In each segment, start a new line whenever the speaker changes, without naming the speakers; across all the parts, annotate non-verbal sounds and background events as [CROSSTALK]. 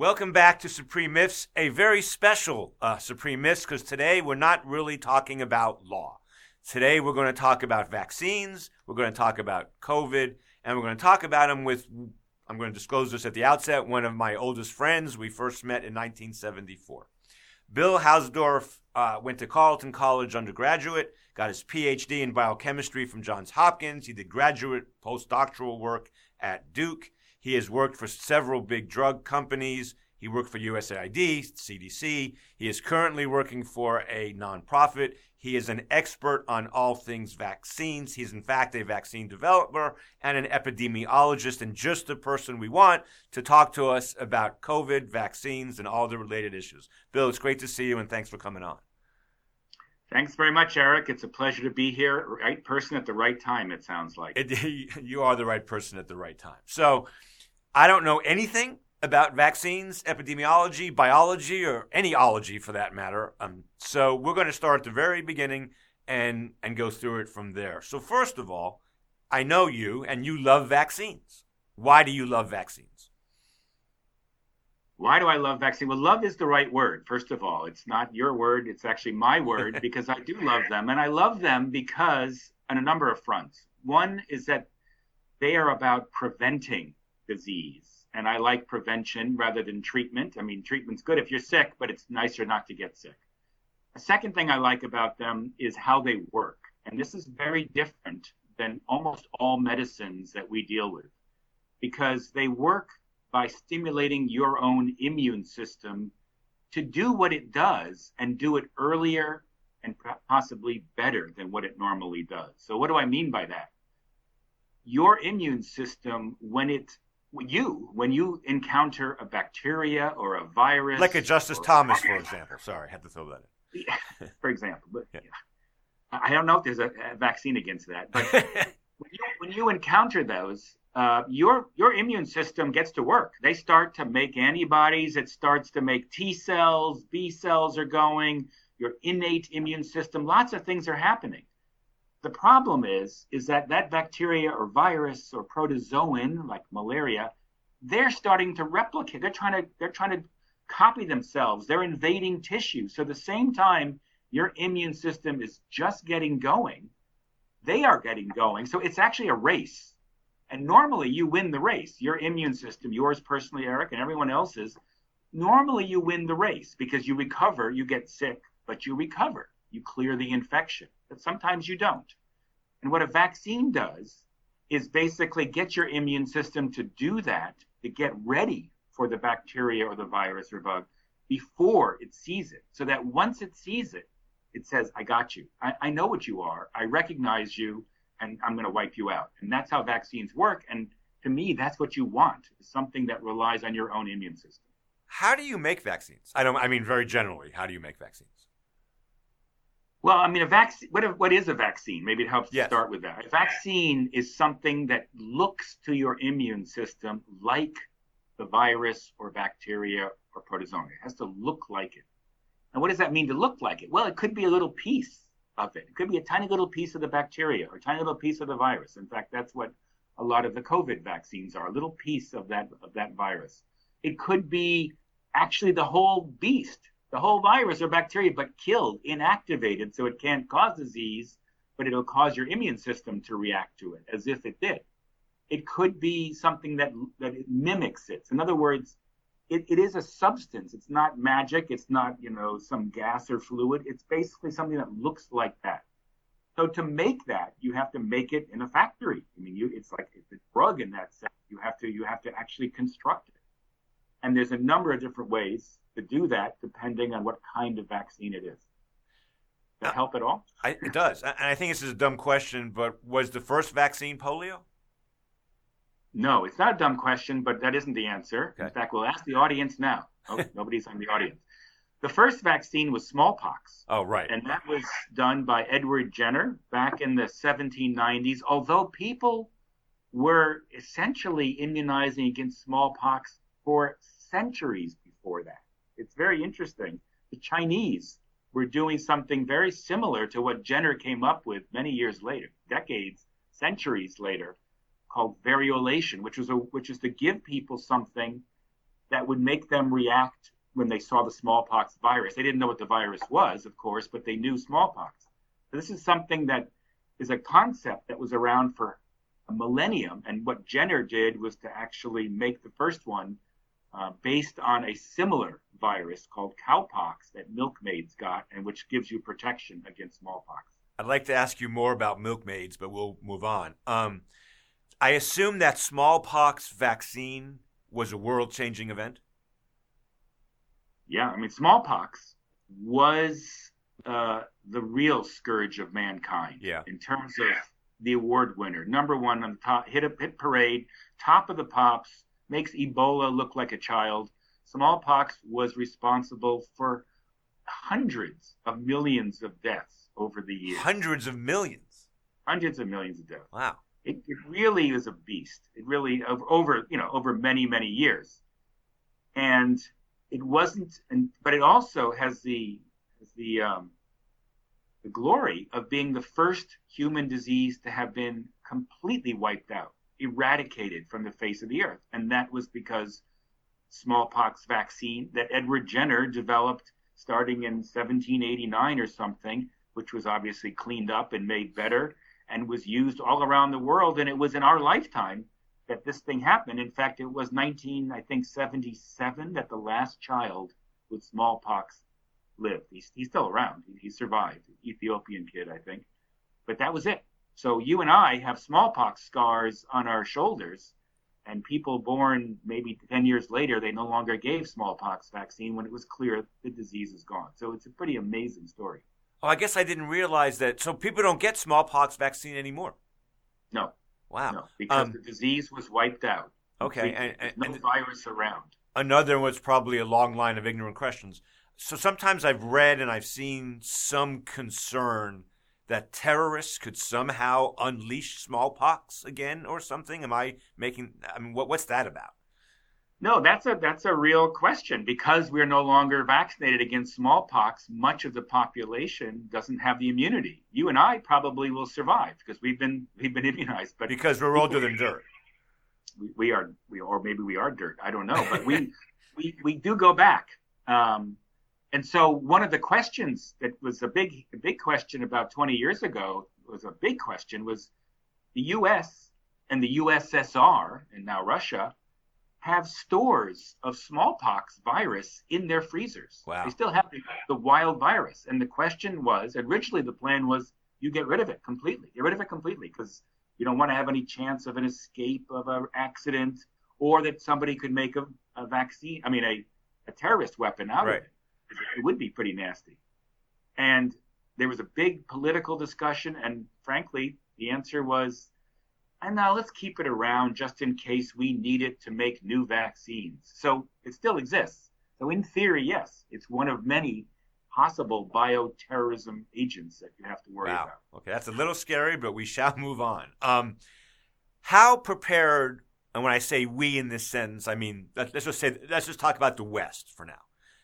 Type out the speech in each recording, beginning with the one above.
Welcome back to Supreme Myths, a very special uh, Supreme Myths because today we're not really talking about law. Today we're going to talk about vaccines, we're going to talk about COVID, and we're going to talk about them with, I'm going to disclose this at the outset, one of my oldest friends. We first met in 1974. Bill Hausdorff uh, went to Carleton College undergraduate, got his PhD in biochemistry from Johns Hopkins. He did graduate postdoctoral work at Duke. He has worked for several big drug companies. He worked for USAID, CDC. He is currently working for a nonprofit. He is an expert on all things vaccines. He's, in fact, a vaccine developer and an epidemiologist, and just the person we want to talk to us about COVID, vaccines, and all the related issues. Bill, it's great to see you, and thanks for coming on.
Thanks very much, Eric. It's a pleasure to be here. Right person at the right time, it sounds like.
It, [LAUGHS] you are the right person at the right time. So, I don't know anything about vaccines, epidemiology, biology, or any ology for that matter. Um, so we're going to start at the very beginning and and go through it from there. So first of all, I know you and you love vaccines. Why do you love vaccines?
Why do I love vaccines? Well, love is the right word. First of all, it's not your word; it's actually my word [LAUGHS] because I do love them, and I love them because on a number of fronts. One is that they are about preventing disease. And I like prevention rather than treatment. I mean, treatment's good if you're sick, but it's nicer not to get sick. A second thing I like about them is how they work. And this is very different than almost all medicines that we deal with because they work by stimulating your own immune system to do what it does and do it earlier and possibly better than what it normally does. So, what do I mean by that? Your immune system, when it you when you encounter a bacteria or a virus,
like a Justice Thomas, for [LAUGHS] example. Sorry, I had to throw that in.
for example, but yeah. I don't know if there's a, a vaccine against that. But [LAUGHS] when, you, when you encounter those, uh, your your immune system gets to work. They start to make antibodies. It starts to make T cells. B cells are going. Your innate immune system. Lots of things are happening. The problem is, is that that bacteria or virus or protozoan, like malaria, they're starting to replicate. They're trying to, they're trying to copy themselves. They're invading tissue. So the same time your immune system is just getting going, they are getting going. So it's actually a race. And normally you win the race. Your immune system, yours personally, Eric, and everyone else's, normally you win the race because you recover, you get sick, but you recover you clear the infection, but sometimes you don't. And what a vaccine does is basically get your immune system to do that, to get ready for the bacteria or the virus or bug before it sees it. So that once it sees it, it says, I got you. I, I know what you are. I recognize you and I'm going to wipe you out. And that's how vaccines work. And to me, that's what you want—is something that relies on your own immune system.
How do you make vaccines? I don't, I mean, very generally, how do you make vaccines?
Well, I mean, a vaccine. What, what is a vaccine? Maybe it helps yes. to start with that. A vaccine is something that looks to your immune system like the virus or bacteria or protozoa. It has to look like it. And what does that mean to look like it? Well, it could be a little piece of it. It could be a tiny little piece of the bacteria or a tiny little piece of the virus. In fact, that's what a lot of the COVID vaccines are, a little piece of that of that virus. It could be actually the whole beast the whole virus or bacteria, but killed, inactivated, so it can't cause disease, but it'll cause your immune system to react to it as if it did. It could be something that that mimics it. In other words, it, it is a substance. It's not magic. It's not you know some gas or fluid. It's basically something that looks like that. So to make that, you have to make it in a factory. I mean, you, it's like it's a drug in that sense. You have to you have to actually construct it. And there's a number of different ways to do that depending on what kind of vaccine it is. Does that uh, help at all?
I, it does. And I think this is a dumb question, but was the first vaccine polio?
No, it's not a dumb question, but that isn't the answer. Okay. In fact, we'll ask the audience now. Oh, [LAUGHS] nobody's on the audience. The first vaccine was smallpox.
Oh, right.
And that was done by Edward Jenner back in the 1790s. Although people were essentially immunizing against smallpox for centuries before that it's very interesting. The Chinese were doing something very similar to what Jenner came up with many years later, decades, centuries later, called variolation, which was a which is to give people something that would make them react when they saw the smallpox virus. They didn't know what the virus was, of course, but they knew smallpox. So this is something that is a concept that was around for a millennium. And what Jenner did was to actually make the first one uh, based on a similar virus called cowpox that milkmaids got and which gives you protection against smallpox.
I'd like to ask you more about milkmaids, but we'll move on. Um, I assume that smallpox vaccine was a world changing event?
Yeah, I mean, smallpox was uh, the real scourge of mankind.
Yeah.
In terms of the award winner, number one on the top, hit a hit parade, top of the pops, makes Ebola look like a child. Smallpox was responsible for hundreds of millions of deaths over the years.
Hundreds of millions.
Hundreds of millions of deaths.
Wow.
It, it really is a beast. It really over, over you know over many many years, and it wasn't. And but it also has the has the um, the glory of being the first human disease to have been completely wiped out, eradicated from the face of the earth, and that was because smallpox vaccine that Edward Jenner developed starting in 1789 or something, which was obviously cleaned up and made better and was used all around the world. And it was in our lifetime that this thing happened. In fact, it was 19, I think, 77 that the last child with smallpox lived. He's, he's still around. He, he survived. Ethiopian kid, I think. But that was it. So you and I have smallpox scars on our shoulders, and people born maybe 10 years later, they no longer gave smallpox vaccine when it was clear the disease is gone. So it's a pretty amazing story.
Oh, I guess I didn't realize that. So people don't get smallpox vaccine anymore.
No.
Wow.
No, because
Um,
the disease was wiped out.
Okay, and- and-
no
and-
virus around.
Another was probably a long line of ignorant questions. So sometimes I've read and I've seen some concern that terrorists could somehow unleash smallpox again or something. Am I making? I mean, what, what's that about?
No, that's a that's a real question because we're no longer vaccinated against smallpox. Much of the population doesn't have the immunity. You and I probably will survive because we've been we've been immunized, but
Because we're older than dirt.
we, we are we or maybe we are dirt. I don't know, but we we we do go back. Um, and so one of the questions that was a big a big question about 20 years ago was a big question was the U.S. and the USSR and now Russia have stores of smallpox virus in their freezers.
Wow.
They still have the, the wild virus. And the question was originally the plan was you get rid of it completely. Get rid of it completely because you don't want to have any chance of an escape of an accident or that somebody could make a, a vaccine, I mean, a, a terrorist weapon out
Right.
of it. It would be pretty nasty. And there was a big political discussion. And frankly, the answer was, and now let's keep it around just in case we need it to make new vaccines. So it still exists. So in theory, yes, it's one of many possible bioterrorism agents that you have to worry
Wow.
about.
Okay, that's a little scary, but we shall move on. Um, how prepared? And when I say we in this sentence, I mean let, let's just say let's just talk about the West for now.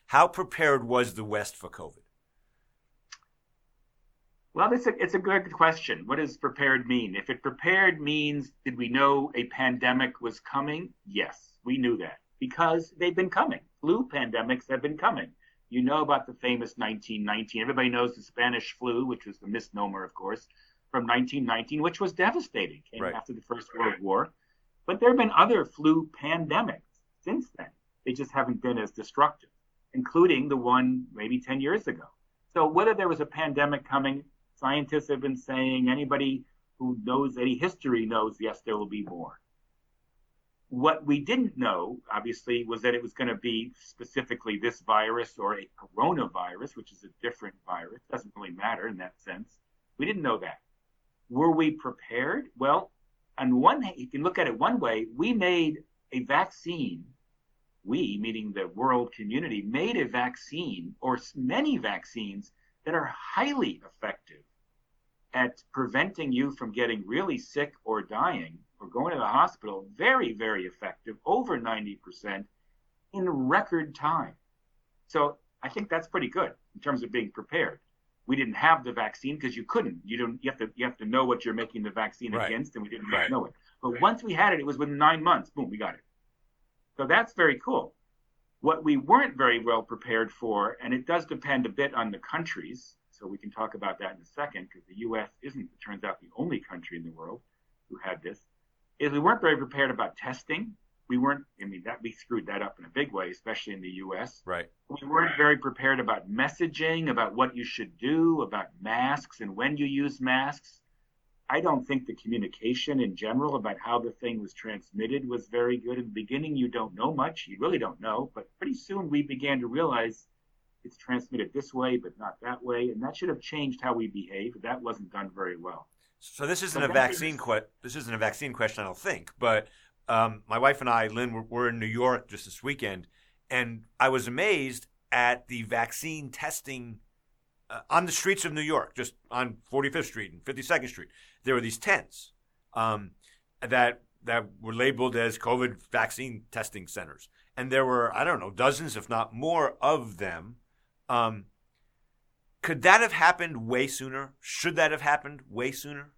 How prepared was the West for COVID?
Well, it's a it's a good question. What does prepared mean? If it prepared means did we know a pandemic was coming? Yes, we knew that because they've been coming. Flu pandemics have been coming. You know about the famous 1919. Everybody knows the Spanish flu, which was the misnomer, of course, from 1919, which was devastating. Came
Right.
after the First World War. But there have been other flu pandemics since then. They just haven't been as destructive, including the one maybe 10 years ago. So whether there was a pandemic coming, scientists have been saying anybody who knows any history knows yes, there will be more. What we didn't know, obviously, was that it was going to be specifically this virus or a coronavirus, which is a different virus. Doesn't really matter in that sense. We didn't know that. Were we prepared? Well, on one, you can look at it one way. We made a vaccine. We, meaning the world community, made a vaccine or many vaccines that are highly effective at preventing you from getting really sick or dying or going to the hospital. Very, very effective, over 90% in record time. So I think that's pretty good in terms of being prepared. We didn't have the vaccine because you couldn't. You don't. You have to. You have to know what you're making the vaccine
Right.
against, and we didn't
Right.
know it. But
Right.
once we had it, it was within nine months. Boom, we got it. So that's very cool. What we weren't very well prepared for, and it does depend a bit on the countries, so we can talk about that in a second, because the U.S. isn't, it turns out, the only country in the world who had this, is we weren't very prepared about testing. We weren't, I mean, that we screwed that up in a big way, especially in the U.S.
Right.
We weren't very prepared about messaging, about what you should do, about masks and when you use masks. I don't think the communication in general about how the thing was transmitted was very good. In the beginning, you don't know much. You really don't know. But pretty soon we began to realize it's transmitted this way, but not that way. And that should have changed how we behave. That wasn't done very well.
So this isn't a vaccine que- This isn't a vaccine question, I don't think. But um, my wife and I, Lynn, were, were in New York just this weekend, and I was amazed at the vaccine testing uh, on the streets of New York, just on 45th Street and 52nd Street, there were these tents um, that that were labeled as COVID vaccine testing centers, and there were I don't know dozens, if not more, of them. Um, could that have happened way sooner? Should that have happened way sooner?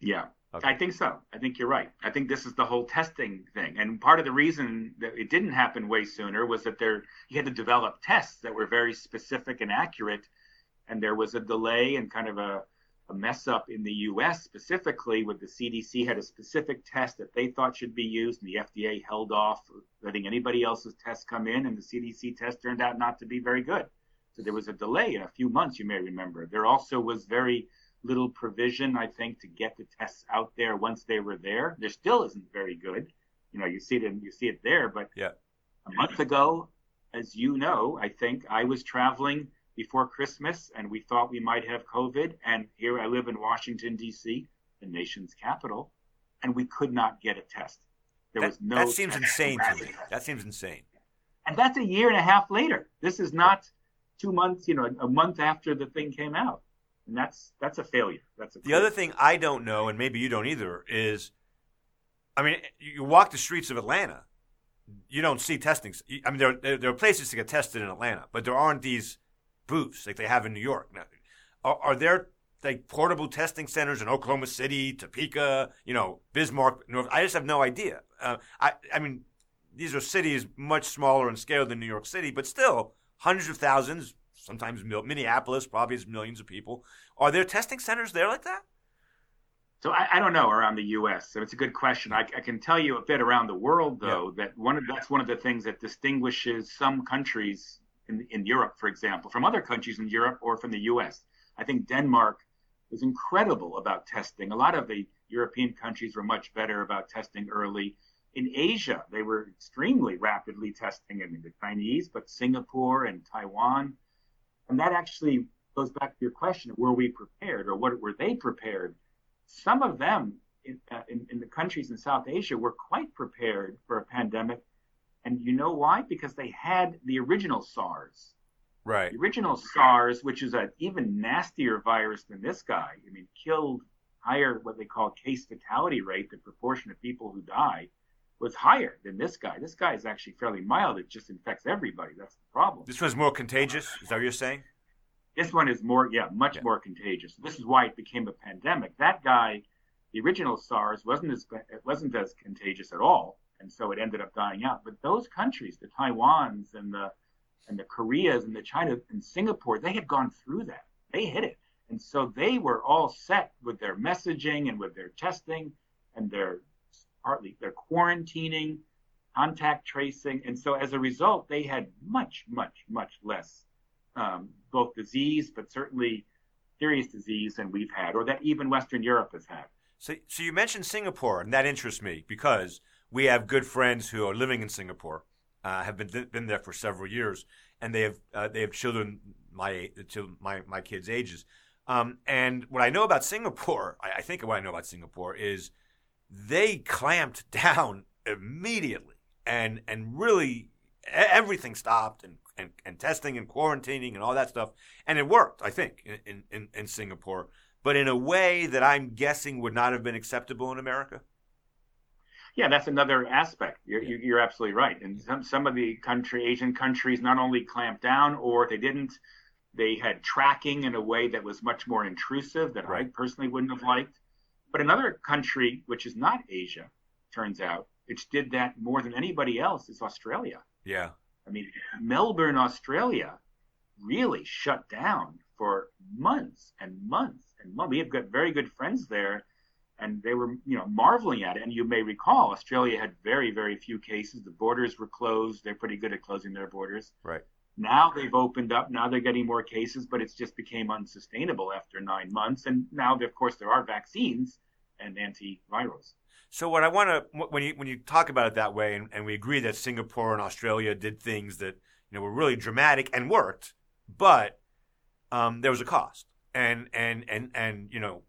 Yeah, okay. I think so. I think you're right. I think this is the whole testing thing, and part of the reason that it didn't happen way sooner was that there you had to develop tests that were very specific and accurate and there was a delay and kind of a, a mess up in the U.S. specifically, with the CDC had a specific test that they thought should be used, and the FDA held off letting anybody else's test come in, and the CDC test turned out not to be very good. So there was a delay in a few months, you may remember. There also was very little provision, I think, to get the tests out there once they were there. There still isn't very good. You know, you see it, in, you see it there, but
yeah.
a month ago, as you know, I think I was traveling before Christmas, and we thought we might have COVID. And here I live in Washington, D.C., the nation's capital, and we could not get a test.
There that, was no. That seems insane to me. That seems insane.
And that's a year and a half later. This is not two months, you know, a month after the thing came out, and that's that's a failure. That's a
the other thing I don't know, and maybe you don't either, is, I mean, you walk the streets of Atlanta, you don't see testing. I mean, there there are places to get tested in Atlanta, but there aren't these booths like they have in New York. Now, are, are, there like portable testing centers in Oklahoma City, Topeka, you know, Bismarck? North? I just have no idea. Uh, I, I mean, these are cities much smaller in scale than New York City, but still hundreds of thousands, sometimes mil- Minneapolis probably has millions of people. Are there testing centers there like that?
So I, I, don't know around the U.S. So it's a good question. I, I, can tell you a bit around the world, though, yeah. that one of that's one of the things that distinguishes some countries in, in Europe, for example, from other countries in Europe or from the US. I think Denmark was incredible about testing. A lot of the European countries were much better about testing early. In Asia, they were extremely rapidly testing. I mean, the Chinese, but Singapore and Taiwan. And that actually goes back to your question were we prepared or what were they prepared? Some of them in, uh, in, in the countries in South Asia were quite prepared for a pandemic and you know why? Because they had the original SARS.
Right.
The original SARS, which is an even nastier virus than this guy, I mean, killed higher what they call case fatality rate, the proportion of people who die was higher than this guy. This guy is actually fairly mild. It just infects everybody. That's the problem.
This one's more contagious. Is that what you're saying?
This one is more, yeah, much yeah. more contagious. This is why it became a pandemic. That guy, the original SARS, wasn't as it wasn't as contagious at all and so it ended up dying out. But those countries, the Taiwans and the and the Koreas and the China and Singapore, they had gone through that. They hit it, and so they were all set with their messaging and with their testing and their partly their quarantining, contact tracing, and so as a result, they had much, much, much less um, both disease, but certainly serious disease than we've had, or that even Western Europe has had.
So, so you mentioned Singapore, and that interests me because we have good friends who are living in Singapore, uh, have been been there for several years, and they have uh, they have children my to my my kids' ages. Um, and what I know about Singapore, [LAUGHS] I, I think what I know about Singapore is they clamped [LAUGHS] down immediately and and really everything stopped and, and, and testing and quarantining and all that stuff and it worked i think in, in, in singapore but in a way that i'm guessing would not have been acceptable in america
yeah, that's another aspect. You're, yeah. you're absolutely right. And some, some of the country, Asian countries not only clamped down or they didn't, they had tracking in a way that was much more intrusive that right. I personally wouldn't have liked. But another country, which is not Asia, turns out, which did that more than anybody else, is Australia.
Yeah.
I mean, Melbourne, Australia, really shut down for months and months and months. We have got very good friends there, and they were, you know, marveling at it. And you may recall, Australia had very, very few cases. The borders were closed. They're pretty good at closing their borders.
Right.
Now they've opened up. Now they're getting more cases, but it's just became unsustainable after nine months. And now, of course, there are vaccines and antivirals.
So what I want to when you when you talk about it that way, and, and we agree that Singapore and Australia did things that you know were really dramatic and worked, but um, there was a cost, and and and and you know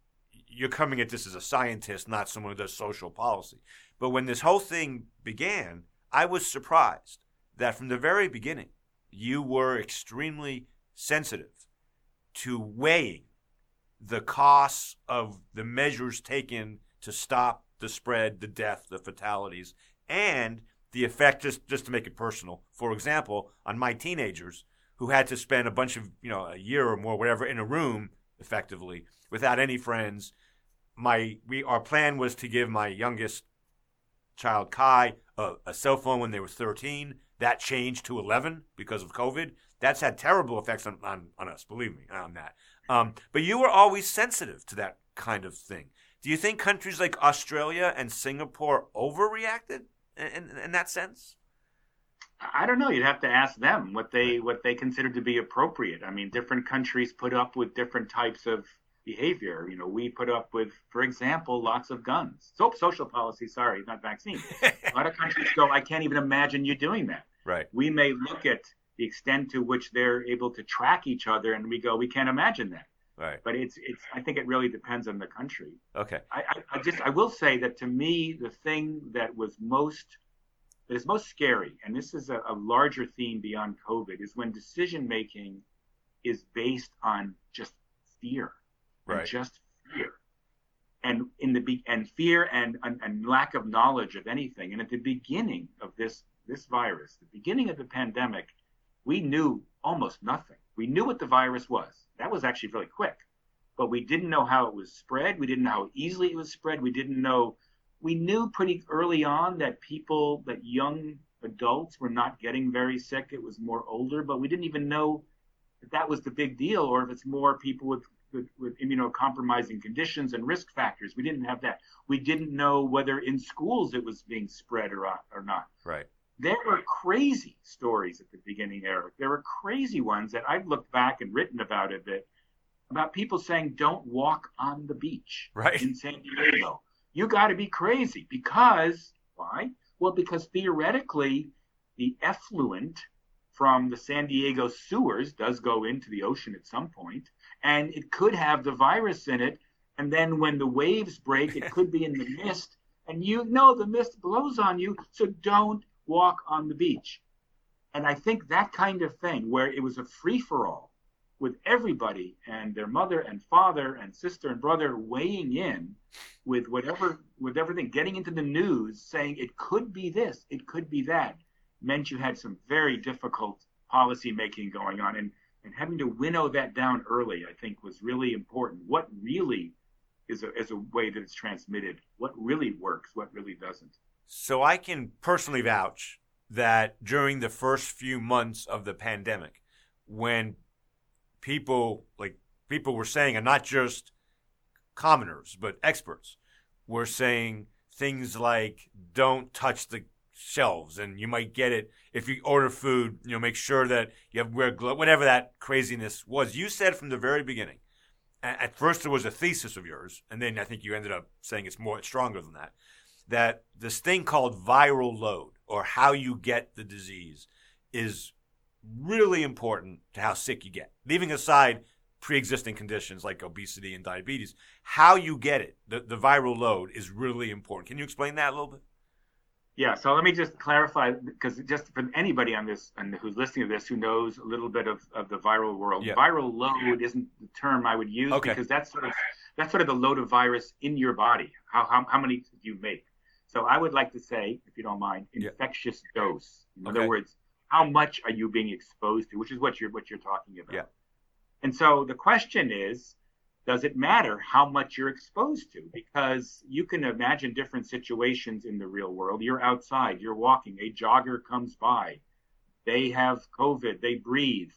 you're coming at this as a scientist, not someone who does social policy. But when this whole thing began, I was surprised that from the very beginning you were extremely sensitive to weighing the costs of the measures taken to stop the spread, the death, the fatalities, and the effect, just, just to make it personal, for example, on my teenagers who had to spend a bunch of, you know, a year or more, whatever, in a room effectively without any friends. My, we, our plan was to give my youngest child, Kai, a, a cell phone when they were 13. That changed to 11 because of COVID. That's had terrible effects on, on, on us, believe me, on that. Um, but you were always sensitive to that kind of thing. Do you think countries like Australia and Singapore overreacted in, in, in that sense?
I don't know. You'd have to ask them what they what they consider to be appropriate. I mean, different countries put up with different types of behavior. You know, we put up with, for example, lots of guns. So social policy, sorry, not vaccines. a lot of countries go, I can't even imagine you doing that.
Right.
We may look at the extent to which they're able to track each other, and we go, we can't imagine that.
Right.
But it's it's. I think it really depends on the country.
Okay.
I, I, I just I will say that to me the thing that was most that is most scary, and this is a, a larger theme beyond COVID, is when decision making is based on just fear,
right.
just fear, and in the be- and fear and, and and lack of knowledge of anything. And at the beginning of this this virus, the beginning of the pandemic, we knew almost nothing. We knew what the virus was. That was actually really quick. But we didn't know how it was spread. We didn't know how easily it was spread. We didn't know. We knew pretty early on that people, that young adults were not getting very sick. It was more older, but we didn't even know that that was the big deal or if it's more people with, with, with immunocompromising conditions and risk factors. We didn't have that. We didn't know whether in schools it was being spread or, or not.
Right
there were crazy stories at the beginning, Eric. There were crazy ones that I've looked back and written about a bit about people saying, don't walk on the beach
right.
in San Diego. You got to be crazy because, why? Well, because theoretically, the effluent from the San Diego sewers does go into the ocean at some point, and it could have the virus in it. And then when the waves break, it could be in the [LAUGHS] mist. And you know the mist blows on you, so don't walk on the beach. And I think that kind of thing, where it was a free for all with everybody and their mother and father and sister and brother weighing in with whatever, with everything, getting into the news, saying it could be this, it could be that, meant you had some very difficult policy making going on. And, and having to winnow that down early, I think, was really important. What really is a, is a way that it's transmitted? What really works? What really doesn't?
So I can personally vouch that during the first few months of the pandemic, when people like people were saying, and not just commoners but experts, were saying things like, "Don't touch the shelves," and you might get it if you order food. You know, make sure that you have wear gloves. Whatever that craziness was, you said from the very beginning. At first, it was a thesis of yours, and then I think you ended up saying it's more stronger than that that this thing called viral load or how you get the disease is really important to how sick you get. Leaving aside pre-existing conditions like obesity and diabetes, how you get it, the, the viral load is really important. Can you explain that a little bit?
Yeah, so let me just clarify because just for anybody on this and who's listening to this who knows a little bit of, of the viral world, yeah. viral load isn't the term I would use
okay.
because that's sort of that's sort of the load of virus in your body. How how, how many do you make? So I would like to say, if you don't mind, infectious yeah. dose. In okay. other words, how much are you being exposed to, which is what you're what you're talking about.
Yeah.
And so the question is, does it matter how much you're exposed to? Because you can imagine different situations in the real world. You're outside, you're walking, a jogger comes by. They have COVID. They breathe.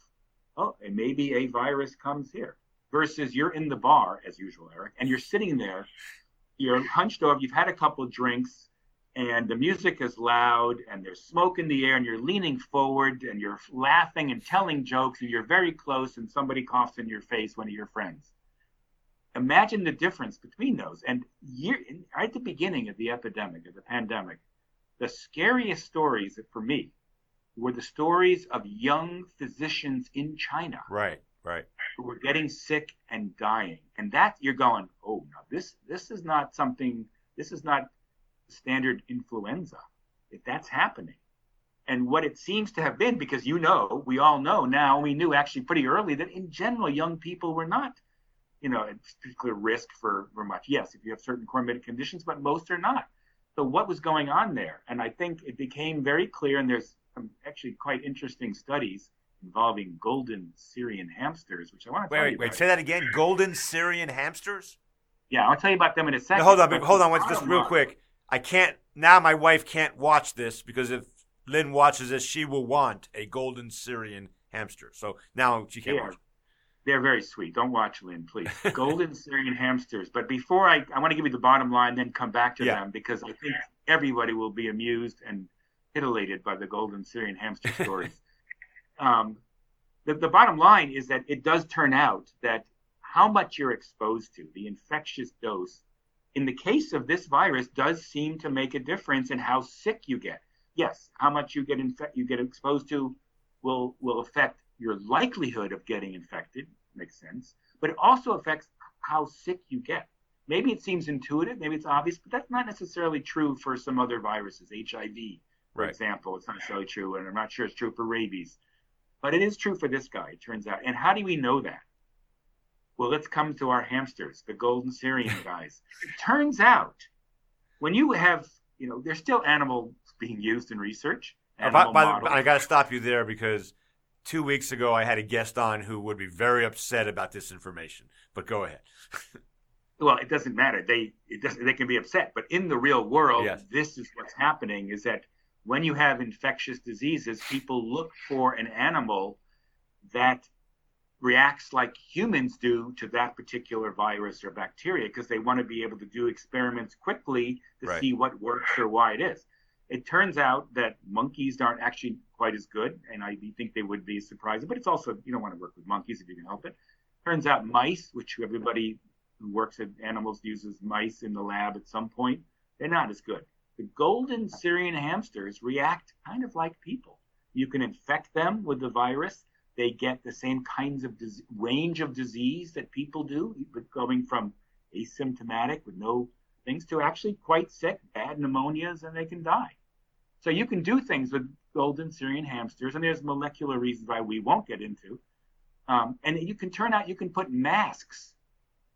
Oh, and maybe a virus comes here. Versus you're in the bar as usual, Eric, and you're sitting there. You're hunched over. You've had a couple drinks, and the music is loud, and there's smoke in the air, and you're leaning forward, and you're laughing and telling jokes, and you're very close, and somebody coughs in your face, one of your friends imagine the difference between those. And year, right at the beginning of the epidemic, of the pandemic, the scariest stories for me were the stories of young physicians in China.
Right, right.
Who were getting sick and dying. And that you're going, oh no, this this is not something this is not standard influenza. If that's happening. And what it seems to have been, because you know, we all know now, we knew actually pretty early that in general young people were not you know, a particular risk for, for much. Yes, if you have certain comorbid conditions, but most are not. So what was going on there? And I think it became very clear, and there's some actually quite interesting studies involving golden Syrian hamsters, which I want to
wait,
tell
wait,
you
wait.
about.
Say that again. Golden Syrian hamsters.
Yeah, I'll tell you about them in a second.
No, hold on,
but
hold on, just real quick. I can't now. My wife can't watch this because if Lynn watches this, she will want a golden Syrian hamster. So now she can't
Yeah.
watch.
They're very sweet. Don't watch Lynn, please. [LAUGHS] Golden Syrian hamsters. But before I, I want to give you the bottom line, then come back to
Yeah.
them because I think everybody will be amused and titillated by the golden Syrian hamster [LAUGHS] stories. um, the, the bottom line is that it does turn out that how much you're exposed to, the infectious dose, in the case of this virus, does seem to make a difference in how sick you get. Yes, how much you get infe- you get exposed to will will affect your likelihood of getting infected. Makes sense, but it also affects how sick you get. Maybe it seems intuitive, maybe it's obvious, but that's not necessarily true for some other viruses. HIV, for
Right.
example, it's not necessarily true, and I'm not sure it's true for rabies, but it is true for this guy. It turns out. And how do we know that? Well, let's come to our hamsters, the golden Syrian [LAUGHS] guys. It turns out when you have, you know, there's still animals being used in research.
Uh, by, by the. I got to stop you there because two weeks ago I had a guest on who would be very upset about this information. But go ahead. [LAUGHS]
well, it doesn't matter. They it doesn't. They can be upset, but in the real world,
Yes.
this is what's happening: is that when you have infectious diseases, people look for an animal that reacts like humans do to that particular virus or bacteria because they want to be able to do experiments quickly to
Right.
see what works or why it is. It turns out that monkeys aren't actually quite as good, and I think they would be surprising. But it's also you don't want to work with monkeys if you can help it. Turns out mice, which everybody who works at animals uses mice in the lab at some point, they're not as good. The golden Syrian hamsters react kind of like people. You can infect them with the virus. They get the same kinds of range of disease that people do, going from asymptomatic with no things to actually quite sick, bad pneumonias, and they can die. So you can do things with golden Syrian hamsters, and there's molecular reasons why we won't get into. Um, and you can turn out, you can put masks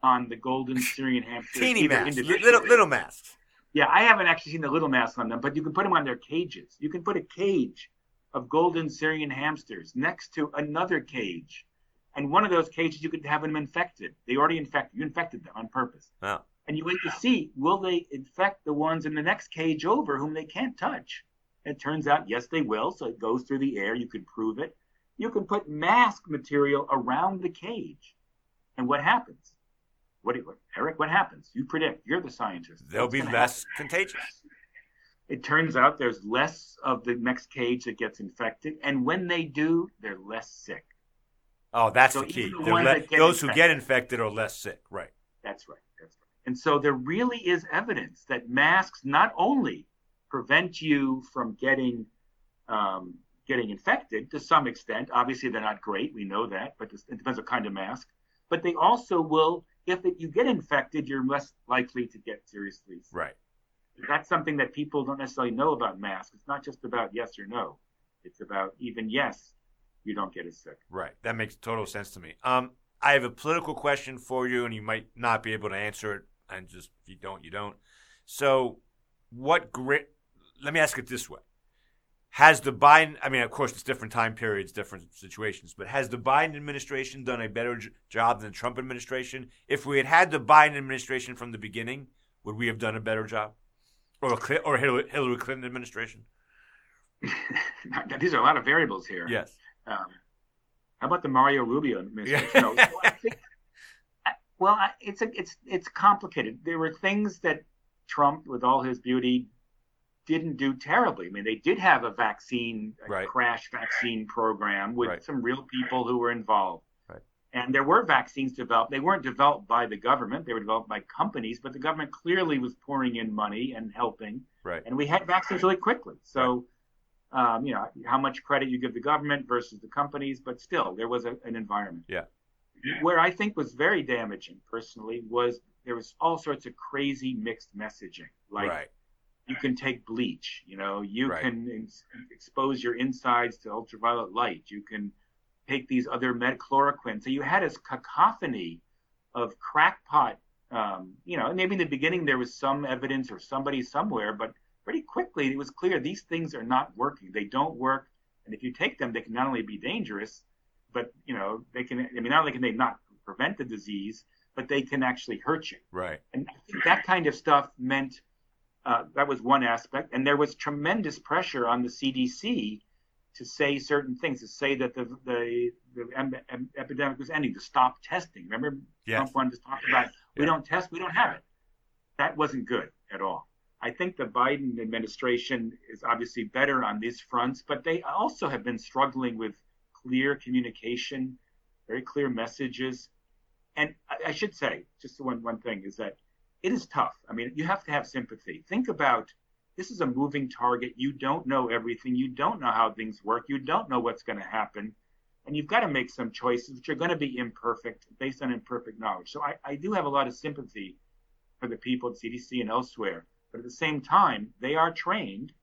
on the golden Syrian hamsters.
Teeny masks, little little masks.
yeah, I haven't actually seen the little masks on them, but you can put them on their cages. You can put a cage of golden Syrian hamsters next to another cage. And one of those cages, you could have them infected. They already infected. You infected them on purpose.
Wow.
And you wait to see, will they infect the ones in the next cage over whom they can't touch? It turns out, yes, they will. So it goes through the air. You can prove it. You can put mask material around the cage. And what happens? What, do you- Eric, what happens? You predict. You're the scientist.
They'll
What's
be less
happen?
contagious.
It turns out there's less of the next cage that gets infected, and when they do, they're less sick.
Oh, that's
So
the key.
the
le- those who get infected are less sick. Right.
That's right. And so there really is evidence that masks not only prevent you from getting um, getting infected to some extent. Obviously, they're not great. We know that, but it depends what kind of mask. But they also will, if it, you get infected, you're less likely to get seriously sick.
Right.
that's something that people don't necessarily know about masks. It's not just about yes or no. It's about even yes, you don't get as sick.
Right. That makes total sense to me. Um, I have a political question for you, and you might not be able to answer it. And just if you don't, you don't. So, what grit? Let me ask it this way: Has the Biden? I mean, of course, it's different time periods, different situations, but has the Biden administration done a better j- job than the Trump administration? If we had had the Biden administration from the beginning, would we have done a better job, or or Hillary Clinton administration? [LAUGHS]
these are a lot of variables here.
Yes. Um,
how about the Marco Rubio administration? [LAUGHS] Yeah. well, I think, well, it's a, it's it's complicated. There were things that Trump, with all his beauty, didn't do terribly. I mean, they did have a vaccine, a right. crash vaccine program with right. some real people who were involved. Right. And there were vaccines developed. They weren't developed by the government. They were developed by companies, but the government clearly was pouring in money and helping.
Right.
And we had vaccines really quickly. So um, you know, how much credit you give the government versus the companies, but still, there was a, an environment.
Yeah.
Where I think was very damaging, personally, was there was all sorts of crazy mixed messaging. Like, right. you can take bleach, you know, you right. can in- expose your insides to ultraviolet light, you can take these other metchloroquine. So you had this cacophony of crackpot. Um, you know, maybe in the beginning there was some evidence or somebody somewhere, but pretty quickly it was clear these things are not working. They don't work, and if you take them, they can not only be dangerous, but you know they can. I mean, not only can they not prevent the disease, but they can actually hurt you.
Right.
And I think that kind of stuff meant uh, that was one aspect, and there was tremendous pressure on the CDC to say certain things, to say that the the, the em- epidemic was ending, to stop testing. Remember,
yes.
Trump wanted to talk about we don't test, we don't have it. That wasn't good at all. I think the Biden administration is obviously better on these fronts, but they also have been struggling with clear communication, very clear messages. And I, should say, just one, one thing is that it is tough. I mean, you have to have sympathy. Think about this is a moving target. You don't know everything. You don't know how things work. You don't know what's going to happen. And you've got to make some choices which are going to be imperfect based on imperfect knowledge. So I, I do have a lot of sympathy for the people at CDC and elsewhere but at the same time, they are trained,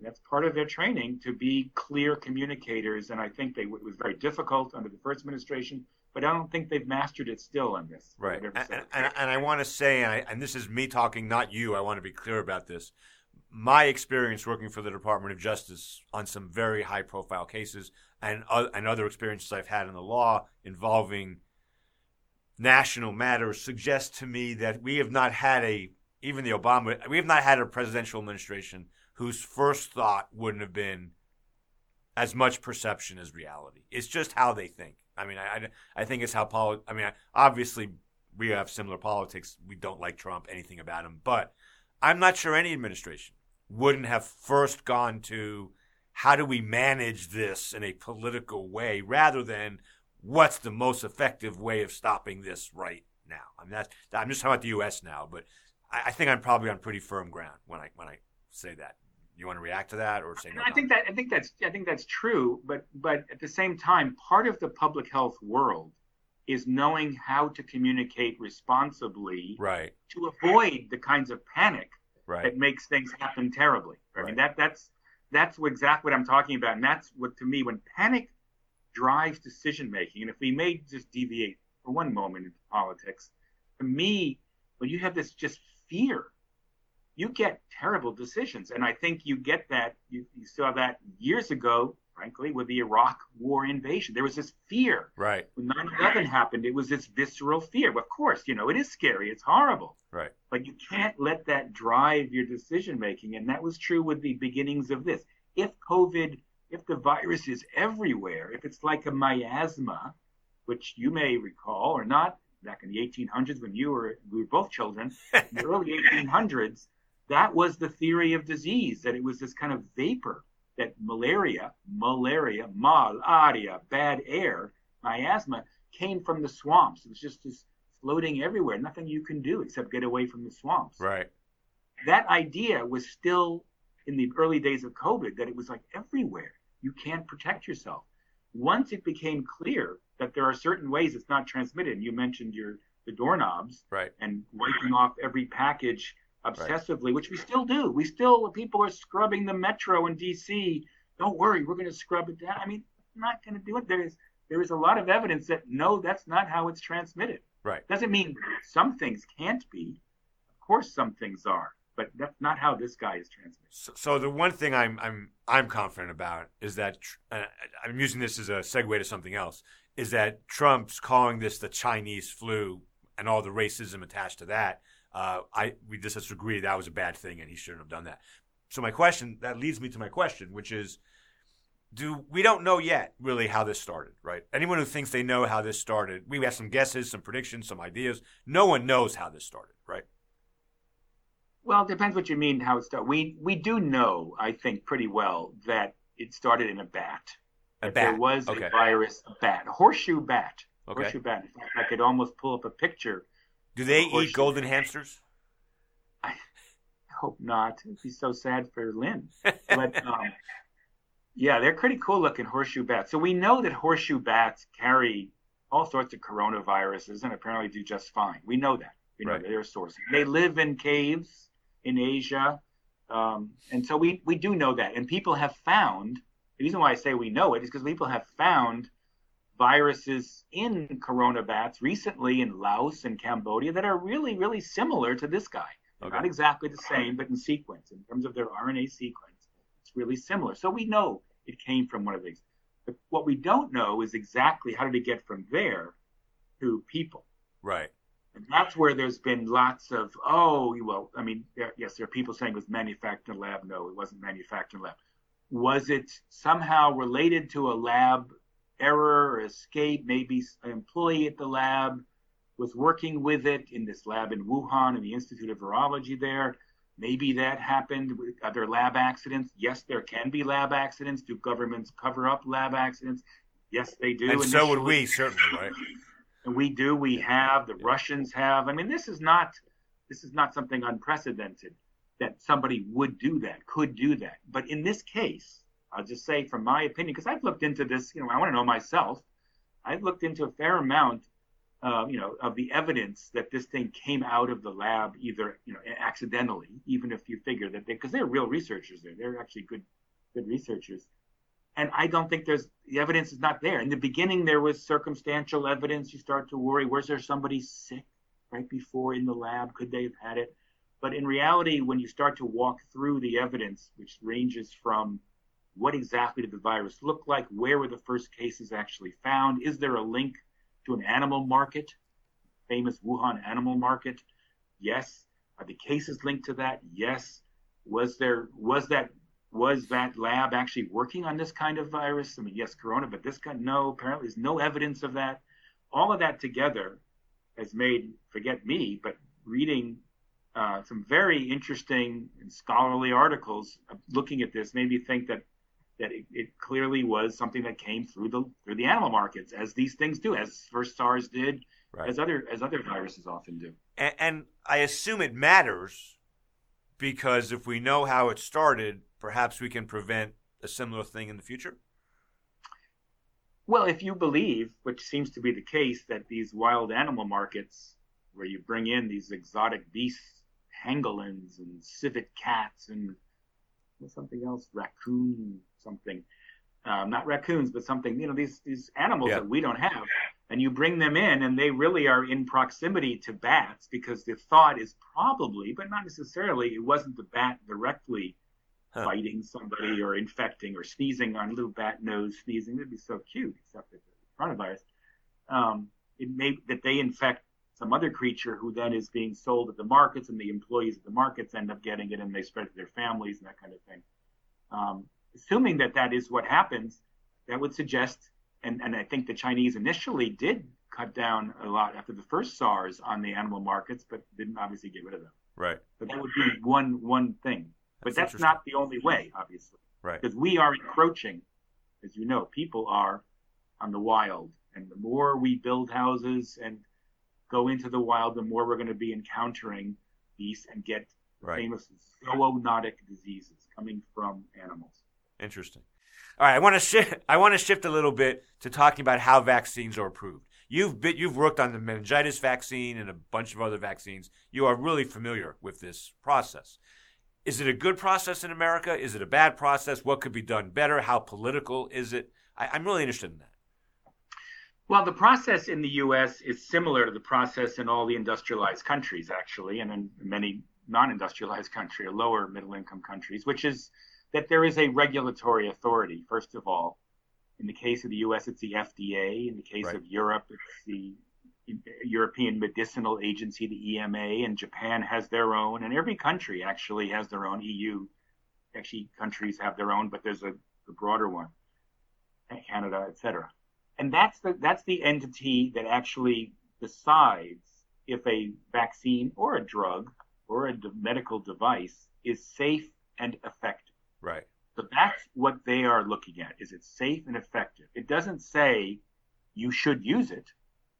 and that's part of their training, to be clear communicators. And I think they, it was very difficult under the first administration, but I don't think they've mastered it still on this.
Right. And, and, and, I want to say, and, I, and this is me talking, not you, I want to be clear about this. My experience working for the Department of Justice on some very high profile cases and, uh, and other experiences I've had in the law involving national matters suggests to me that we have not had a even the Obama, we have not had a presidential administration whose first thought wouldn't have been as much perception as reality. It's just how they think. I mean, I, I think it's how poli- I mean, obviously we have similar politics. We don't like Trump, anything about him, but I'm not sure any administration wouldn't have first gone to how do we manage this in a political way rather than what's the most effective way of stopping this right now. I mean, that's, I'm just talking about the U.S. now, but I, I, think I'm probably on pretty firm ground when I when I say that. You want to react to that or say no?
I think that I think that's I think that's true, but but at the same time, part of the public health world is knowing how to communicate responsibly,
right,
to avoid the kinds of panic
right.
that makes things happen terribly. I mean that that's that's exactly what I'm talking about, and that's what to me when panic drives decision making. And if we may just deviate for one moment into politics, to me, when you have this just fear, you get terrible decisions. And I think you get that, you, you saw that years ago, frankly, with the Iraq war invasion. There was this fear.
Right.
When 9 11 happened, it was this visceral fear. Of course, you know, it is scary, it's horrible.
Right.
But you can't let that drive your decision making. And that was true with the beginnings of this. If COVID, if the virus is everywhere, if it's like a miasma, which you may recall or not, back in the 1800s when you were we were both children in the early 1800s that was the theory of disease that it was this kind of vapor that malaria malaria malaria bad air miasma came from the swamps. It was just this floating everywhere. Nothing you can do except get away from the swamps.
Right.
That idea was still in the early days of covid that it was like everywhere. You can't protect yourself. Once it became clear that there are certain ways it's not transmitted. And you mentioned your the doorknobs
right.
and wiping off every package obsessively, right. which we still do. We still people are scrubbing the metro in DC. Don't worry, we're going to scrub it down. I mean, not going to do it. There is there is a lot of evidence that no, that's not how it's transmitted.
Right.
Doesn't mean some things can't be. Of course, some things are but that's not how this guy is transmitted.
So, so the one thing I'm I'm I'm confident about is that uh, I'm using this as a segue to something else. Is that Trump's calling this the Chinese flu and all the racism attached to that? Uh, I we just agree that was a bad thing and he shouldn't have done that. so my question that leads me to my question, which is, do we don't know yet really how this started, right? Anyone who thinks they know how this started, we have some guesses, some predictions, some ideas. No one knows how this started, right?
Well, it depends what you mean how it started. We we do know, I think, pretty well that it started in a bat.
A bat.
There was
okay.
a virus, a bat, a horseshoe bat.
Okay.
Horseshoe bat. In fact, I could almost pull up a picture.
Do they eat golden hamsters?
I hope not. It'd be so sad for Lynn. But [LAUGHS] um, yeah, they're pretty cool looking horseshoe bats. So we know that horseshoe bats carry all sorts of coronaviruses and apparently do just fine. We know that. We know
Right.
they're a source. They live in caves in Asia. Um, and so we, we do know that. And people have found, the reason why I say we know it is because people have found viruses in corona bats recently in Laos and Cambodia that are really, really similar to this guy.
Okay.
Not exactly the same, but in sequence, in terms of their RNA sequence, it's really similar. So we know it came from one of these. But what we don't know is exactly how did it get from there to people.
Right.
And that's where there's been lots of, oh, well, I mean, there, yes, there are people saying it was manufactured in a lab. No, it wasn't manufactured in a lab. Was it somehow related to a lab error or escape? Maybe an employee at the lab was working with it in this lab in Wuhan in the Institute of Virology there. Maybe that happened. Are there lab accidents? Yes, there can be lab accidents. Do governments cover up lab accidents? Yes, they do.
and so would we, certainly, right? [LAUGHS]
and we do we have the russians have i mean this is not this is not something unprecedented that somebody would do that could do that but in this case i'll just say from my opinion because i've looked into this you know i want to know myself i've looked into a fair amount uh, you know of the evidence that this thing came out of the lab either you know accidentally even if you figure that they because they're real researchers there they're actually good good researchers and I don't think there's the evidence is not there. In the beginning, there was circumstantial evidence. You start to worry: was there somebody sick right before in the lab? Could they have had it? But in reality, when you start to walk through the evidence, which ranges from what exactly did the virus look like, where were the first cases actually found, is there a link to an animal market, famous Wuhan animal market? Yes. Are the cases linked to that? Yes. Was there was that was that lab actually working on this kind of virus? I mean, yes, corona, but this kind, no, apparently there's no evidence of that. All of that together has made, forget me, but reading uh, some very interesting and scholarly articles uh, looking at this made me think that that it, it clearly was something that came through the through the animal markets, as these things do, as first SARS did,
Right.
as other as other viruses often do.
And, and I assume it matters because if we know how it started, perhaps we can prevent a similar thing in the future.
Well, if you believe, which seems to be the case, that these wild animal markets, where you bring in these exotic beasts, pangolins and civet cats and something else, raccoon something, um, not raccoons, but something, you know, these these animals
Yeah.
that we don't have, and you bring them in, and they really are in proximity to bats because the thought is probably, but not necessarily, it wasn't the bat directly
Huh.
biting somebody or infecting or sneezing on a little bat nose sneezing. That'd be so cute, except it's the coronavirus. Um, it may that they infect some other creature who then is being sold at the markets, and the employees at the markets end up getting it, and they spread it to their families and that kind of thing. Um, assuming that that is what happens, that would suggest, and, and I think the Chinese initially did cut down a lot after the first SARS on the animal markets, but didn't obviously get rid of them.
Right.
But that would be one one thing. But
That's
that's not the only way, obviously,
Right.
because we are encroaching, as you know, people are on the wild, and the more we build houses and go into the wild, the more we're going to be encountering these and get
Right.
famous zoonotic diseases coming from animals.
Interesting. All right, I want to shift. I want to shift a little bit to talking about how vaccines are approved. You've been, you've worked on the meningitis vaccine and a bunch of other vaccines. You are really familiar with this process. Is it a good process in America? Is it a bad process? What could be done better? How political is it? I, I'm really interested in that.
Well, the process in the U.S. is similar to the process in all the industrialized countries, actually, and in many non-industrialized countries or lower middle-income countries, which is that there is a regulatory authority. First of all, in the case of the U.S., it's the FDA. In the case
Right.
of Europe, it's the European Medicinal Agency, the EMA, and Japan has their own, and every country actually has their own EU actually countries have their own, but there's a, a broader one, Canada, et cetera. And that's the that's the entity that actually decides if a vaccine or a drug or a medical device is safe and effective.
Right.
So that's what they are looking at. Is it safe and effective? It doesn't say you should use it.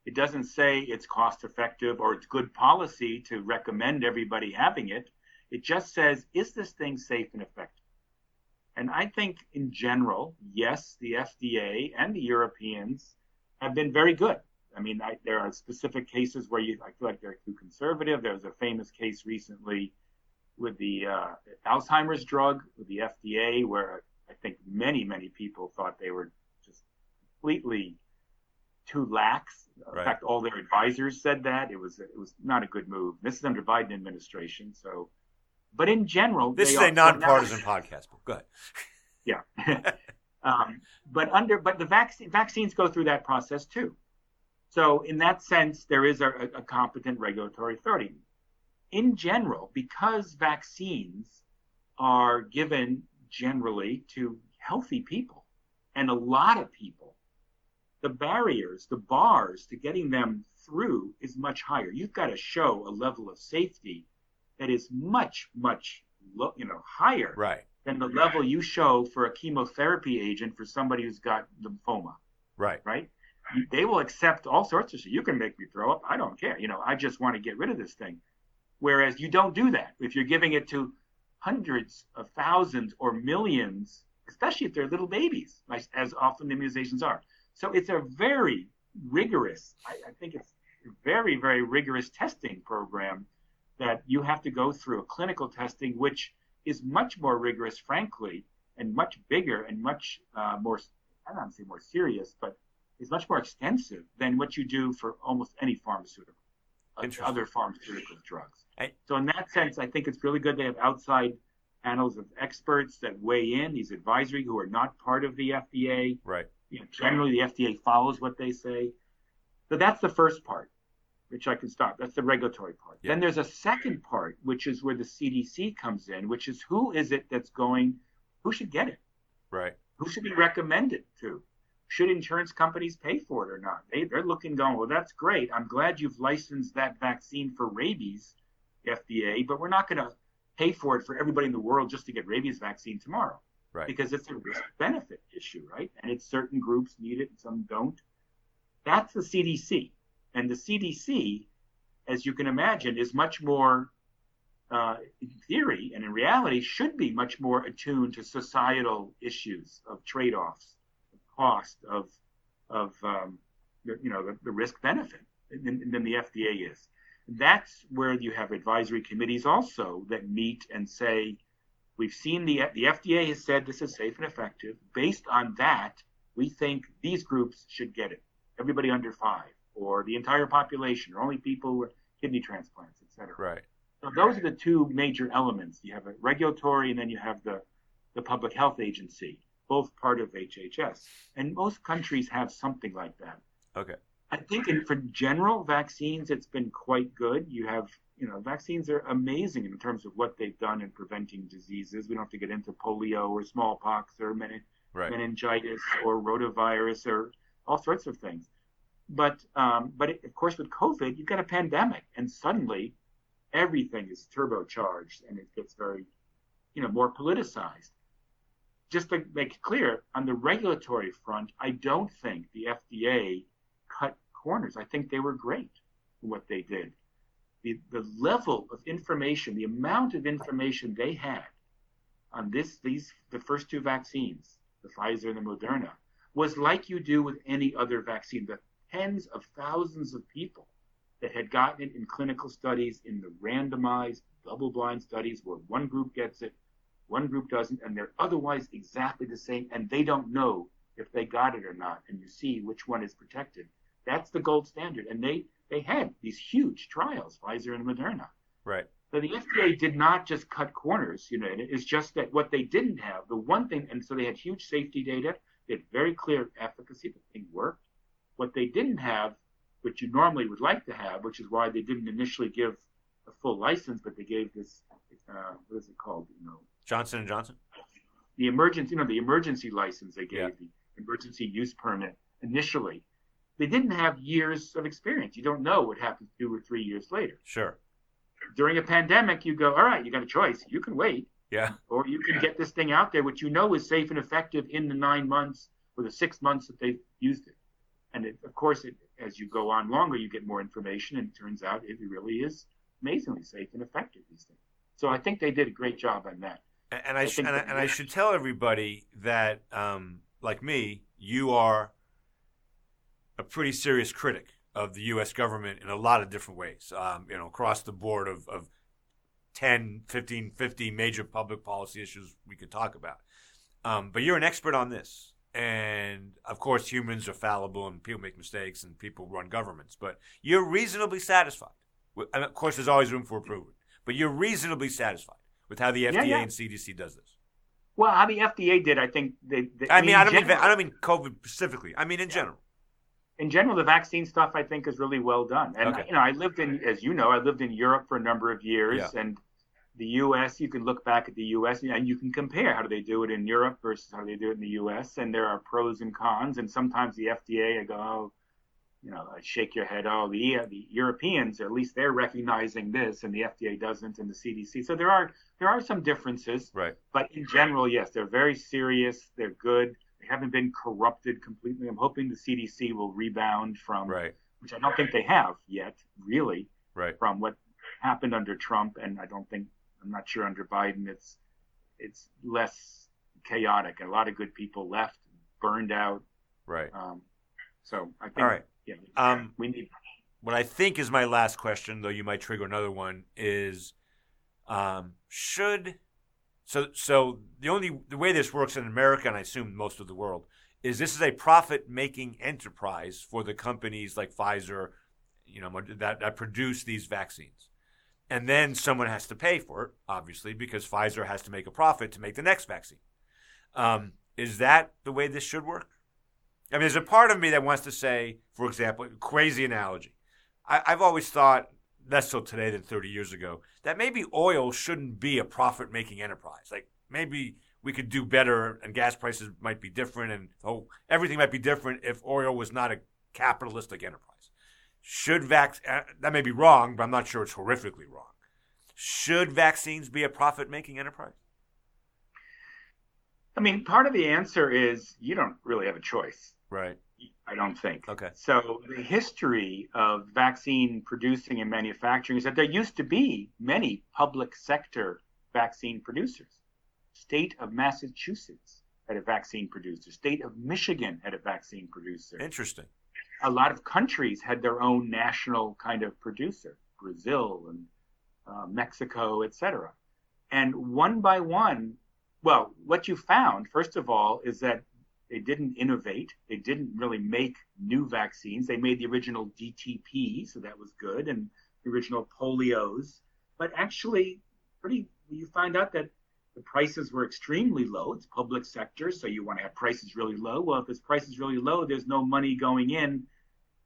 It doesn't say it's cost effective or it's good policy to recommend everybody having it. It just says, is this thing safe and effective? And I think in general, yes, the FDA and the Europeans have been very good. I mean, I, there are specific cases where you, I feel like they're too conservative. There was a famous case recently with the uh, Alzheimer's drug with the FDA, where I think many, many people thought they were just completely too lax. In right. fact, all their advisors said that it was it was not a good move. This is under Biden administration, so. But in general,
this is a nonpartisan podcast. Go ahead. [LAUGHS]
Yeah. [LAUGHS] um, but under but the vaccine vaccines go through that process too. So in that sense, there is a, a competent regulatory authority. In general, because vaccines are given generally to healthy people and a lot of people, the barriers, the bars to getting them through is much higher. You've got to show a level of safety that is much, much, you know, higher
right.
than the level you show for a chemotherapy agent for somebody who's got lymphoma.
Right.
Right. They will accept all sorts of shit. You can make me throw up. I don't care. You know, I just want to get rid of this thing. Whereas you don't do that if you're giving it to hundreds of thousands or millions, especially if they're little babies, as often immunizations are. So it's a very rigorous, I, I think it's very, very rigorous testing program that you have to go through a clinical testing, which is much more rigorous, frankly, and much bigger and much uh, more, I don't want to say more serious, but is much more extensive than what you do for almost any pharmaceutical, uh, other pharmaceutical drugs. So in that sense, I think it's really good they have outside panels of experts that weigh in, these advisory who are not part of the FDA.
Right
you know, generally the FDA follows what they say. So that's the first part, which I can stop. That's the regulatory part. Yeah. Then there's a second part, which is where the CDC comes in, which is who is it that's going, who should get it?
Right.
Who should be recommended to? Should insurance companies pay for it or not? They, they're looking, going, well, that's great. I'm glad you've licensed that vaccine for rabies, FDA, but we're not going to pay for it for everybody in the world just to get rabies vaccine tomorrow
right.
because it's a risk benefit issue, right? And it's certain groups need it and some don't. That's the CDC. And the CDC, as you can imagine, is much more, uh, in theory and in reality, should be much more attuned to societal issues of trade offs, of cost, of, of um, you know, the, the risk benefit than, than the FDA is. That's where you have advisory committees also that meet and say, We've seen the, the FDA has said this is safe and effective. Based on that, we think these groups should get it. Everybody under five, or the entire population, or only people with kidney transplants, et cetera.
Right.
So those are the two major elements. You have a regulatory, and then you have the, the public health agency, both part of HHS. And most countries have something like that.
Okay.
I think in, for general vaccines, it's been quite good. You have you know, vaccines are amazing in terms of what they've done in preventing diseases. We don't have to get into polio or smallpox or right. meningitis or rotavirus or all sorts of things. But um, but it, of course, with COVID, you've got a pandemic, and suddenly everything is turbocharged, and it gets very, you know, more politicized. Just to make it clear, on the regulatory front, I don't think the FDA corners. I think they were great what they did the, the level of information, the amount of information they had on this, these, the first two vaccines, the Pfizer and the Moderna, was like you do with any other vaccine. The tens of thousands of people that had gotten it in clinical studies, in the randomized, double-blind studies, where one group gets it, one group doesn't, and they're otherwise exactly the same, and they don't know if they got it or not, and you see which one is protected. That's the gold standard, and they they had these huge trials, Pfizer and Moderna.
Right.
So the FDA did not just cut corners, you know, it's just that what they didn't have, the one thing, and so they had huge safety data, they had very clear efficacy, the thing worked. What they didn't have, which you normally would like to have, which is why they didn't initially give a full license, but they gave this, uh, what is it called, you know,
Johnson and Johnson.
The emergency, you know, the emergency license they gave,
Yeah.
the emergency use permit initially, they didn't have years of experience. You don't know what happens two or three years later.
Sure.
During a pandemic, you go, all right, you got a choice. You can wait,
Yeah.
or you can get this thing out there, which you know is safe and effective in the nine months or the six months that they've used it. And it, of course, it, as you go on longer, you get more information, and it turns out it really is amazingly safe and effective. These things. So I think they did a great job on that.
And, and I,
I
sh- and, I and I should tell everybody that, um, like me, you are a pretty serious critic of the U.S. government in a lot of different ways. Um, you know, across the board of, of 10, 15, 50 major public policy issues we could talk about. Um, but you're an expert on this. And of course, humans are fallible and people make mistakes and people run governments. But you're reasonably satisfied. And of course, there's always room for improvement. But you're reasonably satisfied with how the FDA
Yeah, yeah.
and CDC does this.
Well, how the FDA did, I think they. they
I mean, I don't mean I don't mean COVID specifically. I mean in general.
In general, the vaccine stuff I think is really well done. And
Okay.
you know, I lived in, as you know, I lived in Europe for a number of years,
Yeah.
and the U.S. You can look back at the U.S. and you can compare how do they do it in Europe versus how they do it in the U.S. And there are pros and cons. And sometimes the FDA, I go, oh, you know, I shake your head. Oh, the the Europeans, at least they're recognizing this, and the FDA doesn't, and the CDC. So there are there are some differences.
Right.
But in general, yes, they're very serious. They're good. They haven't been corrupted completely. I'm hoping the CDC will rebound from,
Right.
which I don't think they have yet, really,
Right.
from what happened under Trump. And I don't think, I'm not sure under Biden, it's it's less chaotic. A lot of good people left, burned out.
Right.
Um, so I think,
All right.
yeah,
Um,
we need.
what I think is my last question, though you might trigger another one, is um, should so so the only the way this works in America, and I assume most of the world, is this is a profit making enterprise for the companies like Pfizer, you know, that, that produce these vaccines. And then someone has to pay for it, obviously, because Pfizer has to make a profit to make the next vaccine. Um, is that the way this should work? I mean, there's a part of me that wants to say, for example, crazy analogy. I, I've always thought, less so today than 30 years ago, that maybe oil shouldn't be a profit making enterprise. Like maybe we could do better and gas prices might be different and oh, everything might be different if oil was not a capitalistic enterprise. Should vac uh, that may be wrong, but I'm not sure it's horrifically wrong. Should vaccines be a profit making enterprise?
I mean, part of the answer is you don't really have a choice.
Right.
I don't think.
Okay.
So the history of vaccine producing and manufacturing is that there used to be many public sector vaccine producers. State of Massachusetts had a vaccine producer. State of Michigan had a vaccine producer.
Interesting.
A lot of countries had their own national kind of producer. Brazil and uh, Mexico, etc. And one by one, well, what you found, first of all, is that they didn't innovate. They didn't really make new vaccines. They made the original DTP, so that was good, and the original polios. But actually, pretty, you find out that the prices were extremely low. It's public sector, so you want to have prices really low. Well, if it's prices really low, there's no money going in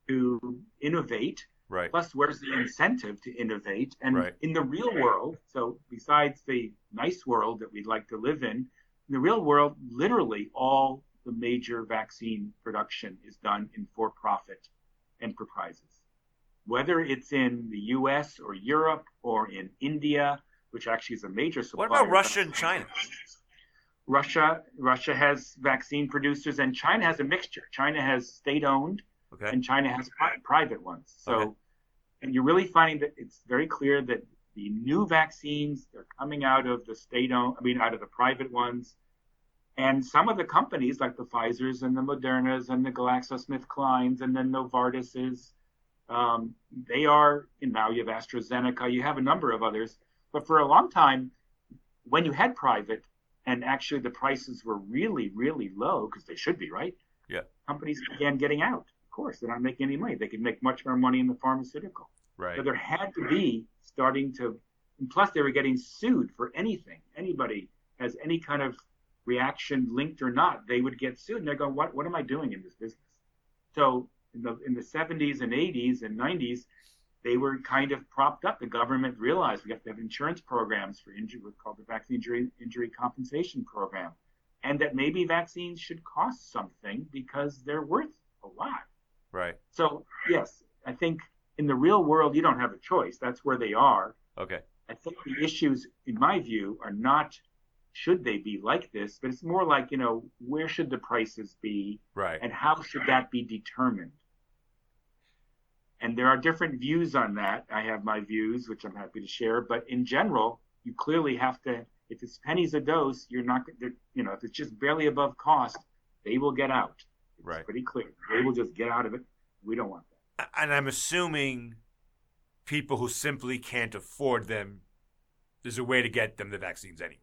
to innovate.
Right.
Plus, where's the incentive to innovate? And
Right.
in the real world, so besides the nice world that we'd like to live in, in the real world, literally all the major vaccine production is done in for profit enterprises. Whether it's in the US or Europe or in India, which actually is a major supplier.
What about Russia and. China?
Russia, Russia has vaccine producers, and China has a mixture. China has state-owned,
Okay.
and China has pri- private ones. So,
Okay.
and you're really finding that it's very clear that the new vaccines are coming out of the state-owned, I mean, out of the private ones, and some of the companies like the Pfizer's and the Modernas and the GlaxoSmithKlines and then Novartis's, um, they are. And now you have AstraZeneca. You have a number of others, but for a long time, when you had private, and actually the prices were really, really low because they should be, right?
Yeah.
Companies began getting out. Of course, they're not making any money. They could make much more money in the pharmaceutical.
Right.
So there had to be starting to, and plus they were getting sued for anything. Anybody has any kind of reaction linked or not, they would get sued. And they're going, what, what am I doing in this business? So in the, in the 70s and 80s and 90s, they were kind of propped up. The government realized we have to have insurance programs for injury, what's called the vaccine injury, injury compensation program, and that maybe vaccines should cost something because they're worth a lot.
Right.
So yes, I think in the real world you don't have a choice. That's where they are.
Okay.
I think the issues, in my view, are not should they be like this, but it's more like you know where should the prices be,
right,
and how should that be determined. And there are different views on that. I have my views, which I'm happy to share. But in general, you clearly have to. If it's pennies a dose, you're not. You know, if it's just barely above cost, they will get out. It's
right.
pretty clear. They will just get out of it. We don't want that.
And I'm assuming people who simply can't afford them, there's a way to get them the vaccines anyway.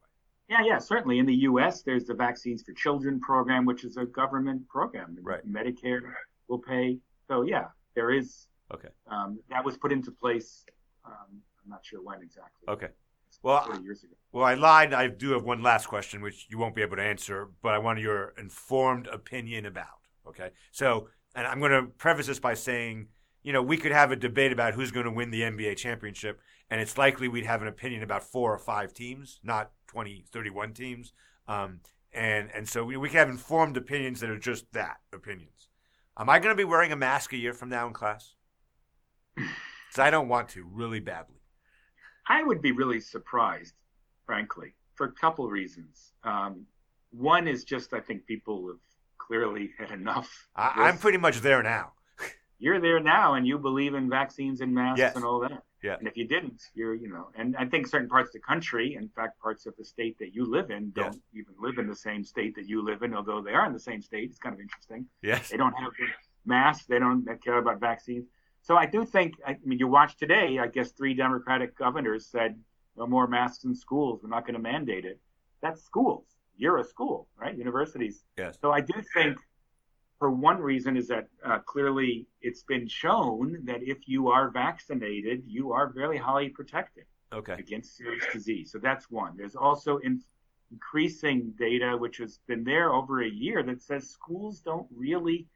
Yeah, yeah, certainly. In the U.S., there's the Vaccines for Children program, which is a government program.
Right.
Medicare will pay. So yeah, there is
Okay.
Um, that was put into place. Um, I'm not sure when exactly.
Okay. Well,
years ago.
well, I lied. I do have one last question, which you won't be able to answer, but I want your informed opinion about. Okay. So, and I'm going to preface this by saying, you know, we could have a debate about who's going to win the NBA championship, and it's likely we'd have an opinion about four or five teams, not 20, 31 teams. Um, and and so we, we can have informed opinions that are just that opinions. Am I going to be wearing a mask a year from now in class? [SIGHS] Because I don't want to really badly.
I would be really surprised, frankly, for a couple of reasons. Um, one is just I think people have clearly had enough.
I, am pretty much there now. [LAUGHS]
You're there now, and you believe in vaccines and masks
yes.
and all that.
Yeah.
And if you didn't, you're, you know, and I think certain parts of the country, in fact, parts of the state that you live in, don't
yes.
even live in the same state that you live in, although they are in the same state. It's kind of interesting.
Yes.
They don't have masks. They don't care about vaccines. So I do think, I mean, you watch today, I guess three Democratic governors said no more masks in schools. We're not going to mandate it. That's schools. You're a school, right? Universities.
Yes.
So I do think, for one reason, is that uh, clearly it's been shown that if you are vaccinated, you are very highly protected
okay.
against serious disease. So that's one. There's also in, increasing data, which has been there over a year, that says schools don't really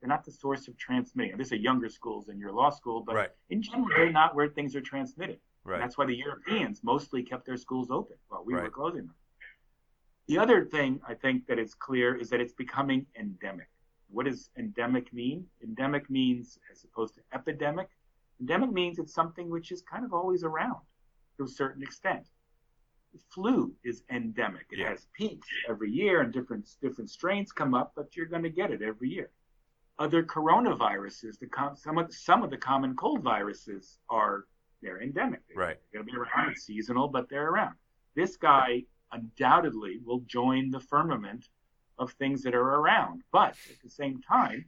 they're not the source of transmitting. These are younger schools than your law school, but
right.
in general, they're not where things are transmitted.
Right.
That's why the Europeans mostly kept their schools open while we
right.
were closing them. The other thing I think that is clear is that it's becoming endemic. What does endemic mean? Endemic means, as opposed to epidemic, endemic means it's something which is kind of always around to a certain extent. The flu is endemic. It
yeah.
has peaks every year, and different different strains come up, but you're going to get it every year other coronaviruses, the com- some of the, some of the common cold viruses are they're endemic. They're
right.
going to be around. It's seasonal, but they're around. This guy undoubtedly will join the firmament of things that are around. But at the same time,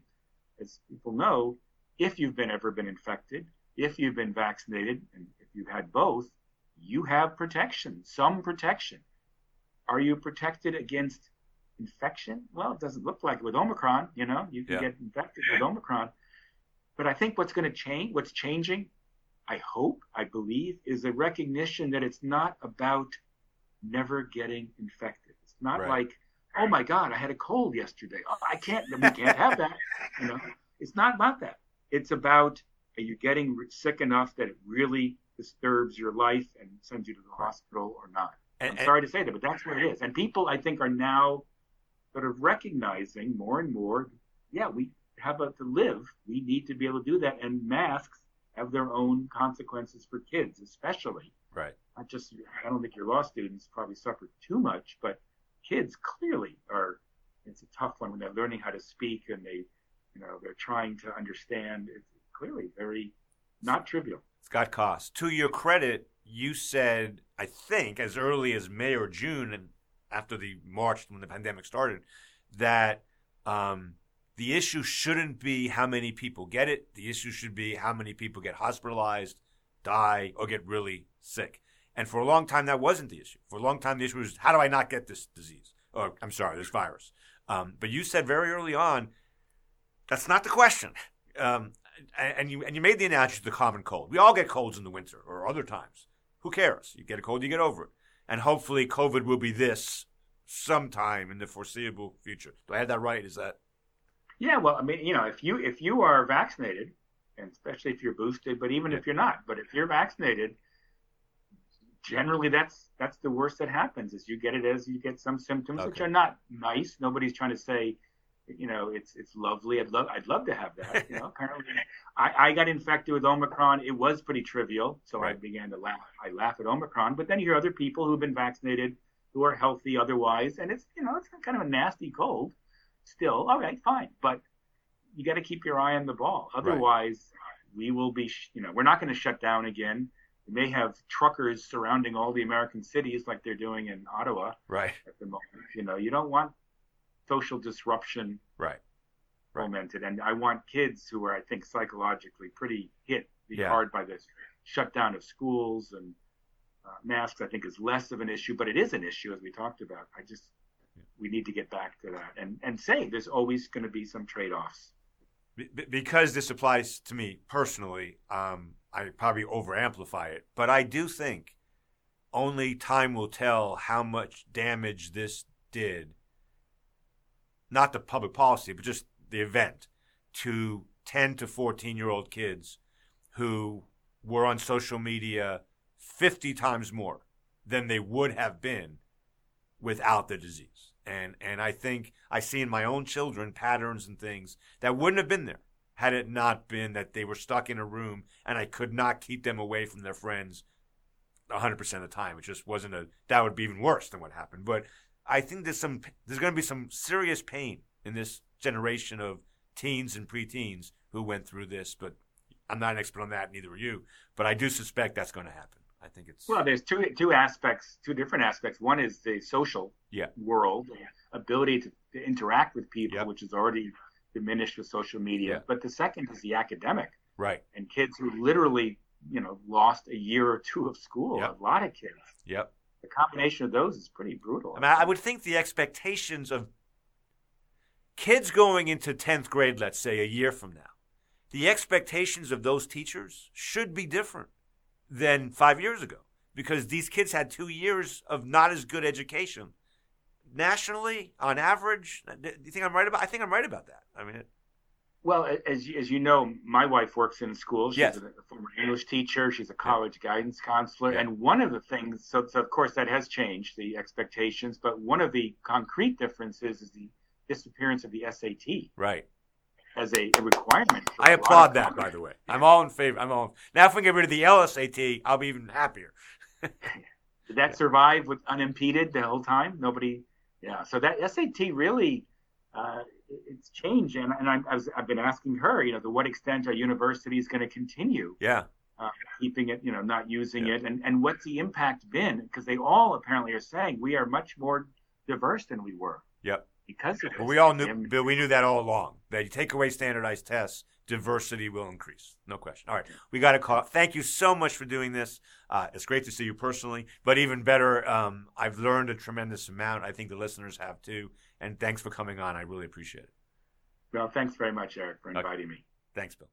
as people know, if you've been ever been infected, if you've been vaccinated, and if you've had both, you have protection, some protection. Are you protected against infection? Well, it doesn't look like it with Omicron. You know, you can
yeah.
get infected with Omicron. But I think what's going to change, what's changing, I hope, I believe, is a recognition that it's not about never getting infected. It's not
right.
like, oh my God, I had a cold yesterday. Oh, I can't, we can't have that. You know, it's not about that. It's about are you getting sick enough that it really disturbs your life and sends you to the hospital or not?
And,
I'm sorry to say that, but that's what it is. And people, I think, are now sort of recognizing more and more, yeah, we have a, to live. We need to be able to do that. And masks have their own consequences for kids, especially.
Right.
Not just, I don't think your law students probably suffer too much, but kids clearly are, it's a tough one when they're learning how to speak and they, you know, they're trying to understand. It's clearly very not trivial.
It's got cost. To your credit, you said, I think, as early as May or June, and after the March when the pandemic started, that um, the issue shouldn't be how many people get it. The issue should be how many people get hospitalized, die, or get really sick. And for a long time, that wasn't the issue. For a long time, the issue was how do I not get this disease? Or I'm sorry, this virus. Um, but you said very early on, that's not the question. Um, and you and you made the analogy to the common cold. We all get colds in the winter or other times. Who cares? You get a cold, you get over it. And hopefully, COVID will be this sometime in the foreseeable future. Do I have that right? Is that?
Yeah. Well, I mean, you know, if you if you are vaccinated and especially if you're boosted, but even yeah. if you're not. But if you're vaccinated, generally that's that's the worst that happens is you get it as you get some symptoms okay. which are not nice. Nobody's trying to say, you know, it's it's lovely. I'd love I'd love to have that. You know, [LAUGHS] apparently I, I got infected with Omicron. It was pretty trivial, so right. I began to laugh. I laugh at Omicron, but then you hear other people who've been vaccinated who are healthy otherwise, and it's you know it's kind of a nasty cold. Still, all right, fine, but you got to keep your eye on the ball. Otherwise, right. we will be, you know, we're not going to shut down again. May have truckers surrounding all the American cities like they're doing in Ottawa.
Right.
At the moment, you know, you don't want social disruption.
Right.
Fomented, and I want kids who are, I think, psychologically pretty hit yeah. hard by this shutdown of schools and uh, masks. I think is less of an issue, but it is an issue as we talked about. I just we need to get back to that and and say there's always going to be some trade offs
because this applies to me personally, um, I probably overamplify it, but I do think only time will tell how much damage this did, not the public policy, but just the event, to 10 to 14 year old kids who were on social media 50 times more than they would have been without the disease. And and I think I see in my own children patterns and things that wouldn't have been there had it not been that they were stuck in a room and I could not keep them away from their friends 100% of the time. It just wasn't a that would be even worse than what happened. But I think there's some there's going to be some serious pain in this generation of teens and preteens who went through this, but I'm not an expert on that, neither are you. But I do suspect that's going to happen. I think it's
well. There's two two aspects, two different aspects. One is the social
yeah.
world, ability to, to, interact with people, yep. which is already diminished with social media. Yeah. But the second is the academic,
right?
And kids who literally, you know, lost a year or two of school. Yep. A lot of kids.
Yep.
The combination of those is pretty brutal.
I mean, I would think the expectations of kids going into tenth grade, let's say, a year from now, the expectations of those teachers should be different than five years ago because these kids had two years of not as good education. Nationally, on average, do you think I'm right about? I think I'm right about that. I mean, it,
well, as you, as you know, my wife works in schools. She's
yes.
a, former English teacher. She's a college yeah. guidance counselor, yeah. and one of the things, so, so of course that has changed the expectations, but one of the concrete differences is the disappearance of the SAT.
Right
as a, a requirement.
I applaud that, by the way. I'm all in favor. I'm all now. If we get rid of the LSAT, I'll be even happier. [LAUGHS]
Did that survive with unimpeded the whole time? Nobody. Yeah. So that SAT really, uh, it's changed, and, and I, I was, I've been asking her, you know, to what extent are universities going to continue?
Yeah.
Uh, keeping it, you know, not using yeah. it, and and what's the impact been? Because they all apparently are saying we are much more diverse than we were.
Yep
because of
well, we all knew, Bill. We knew that all along. That you take away standardized tests, diversity will increase. No question. All right, we got to call. Thank you so much for doing this. Uh, it's great to see you personally, but even better, um, I've learned a tremendous amount. I think the listeners have too. And thanks for coming on. I really appreciate it.
Well, thanks very much, Eric, for inviting okay. me.
Thanks, Bill.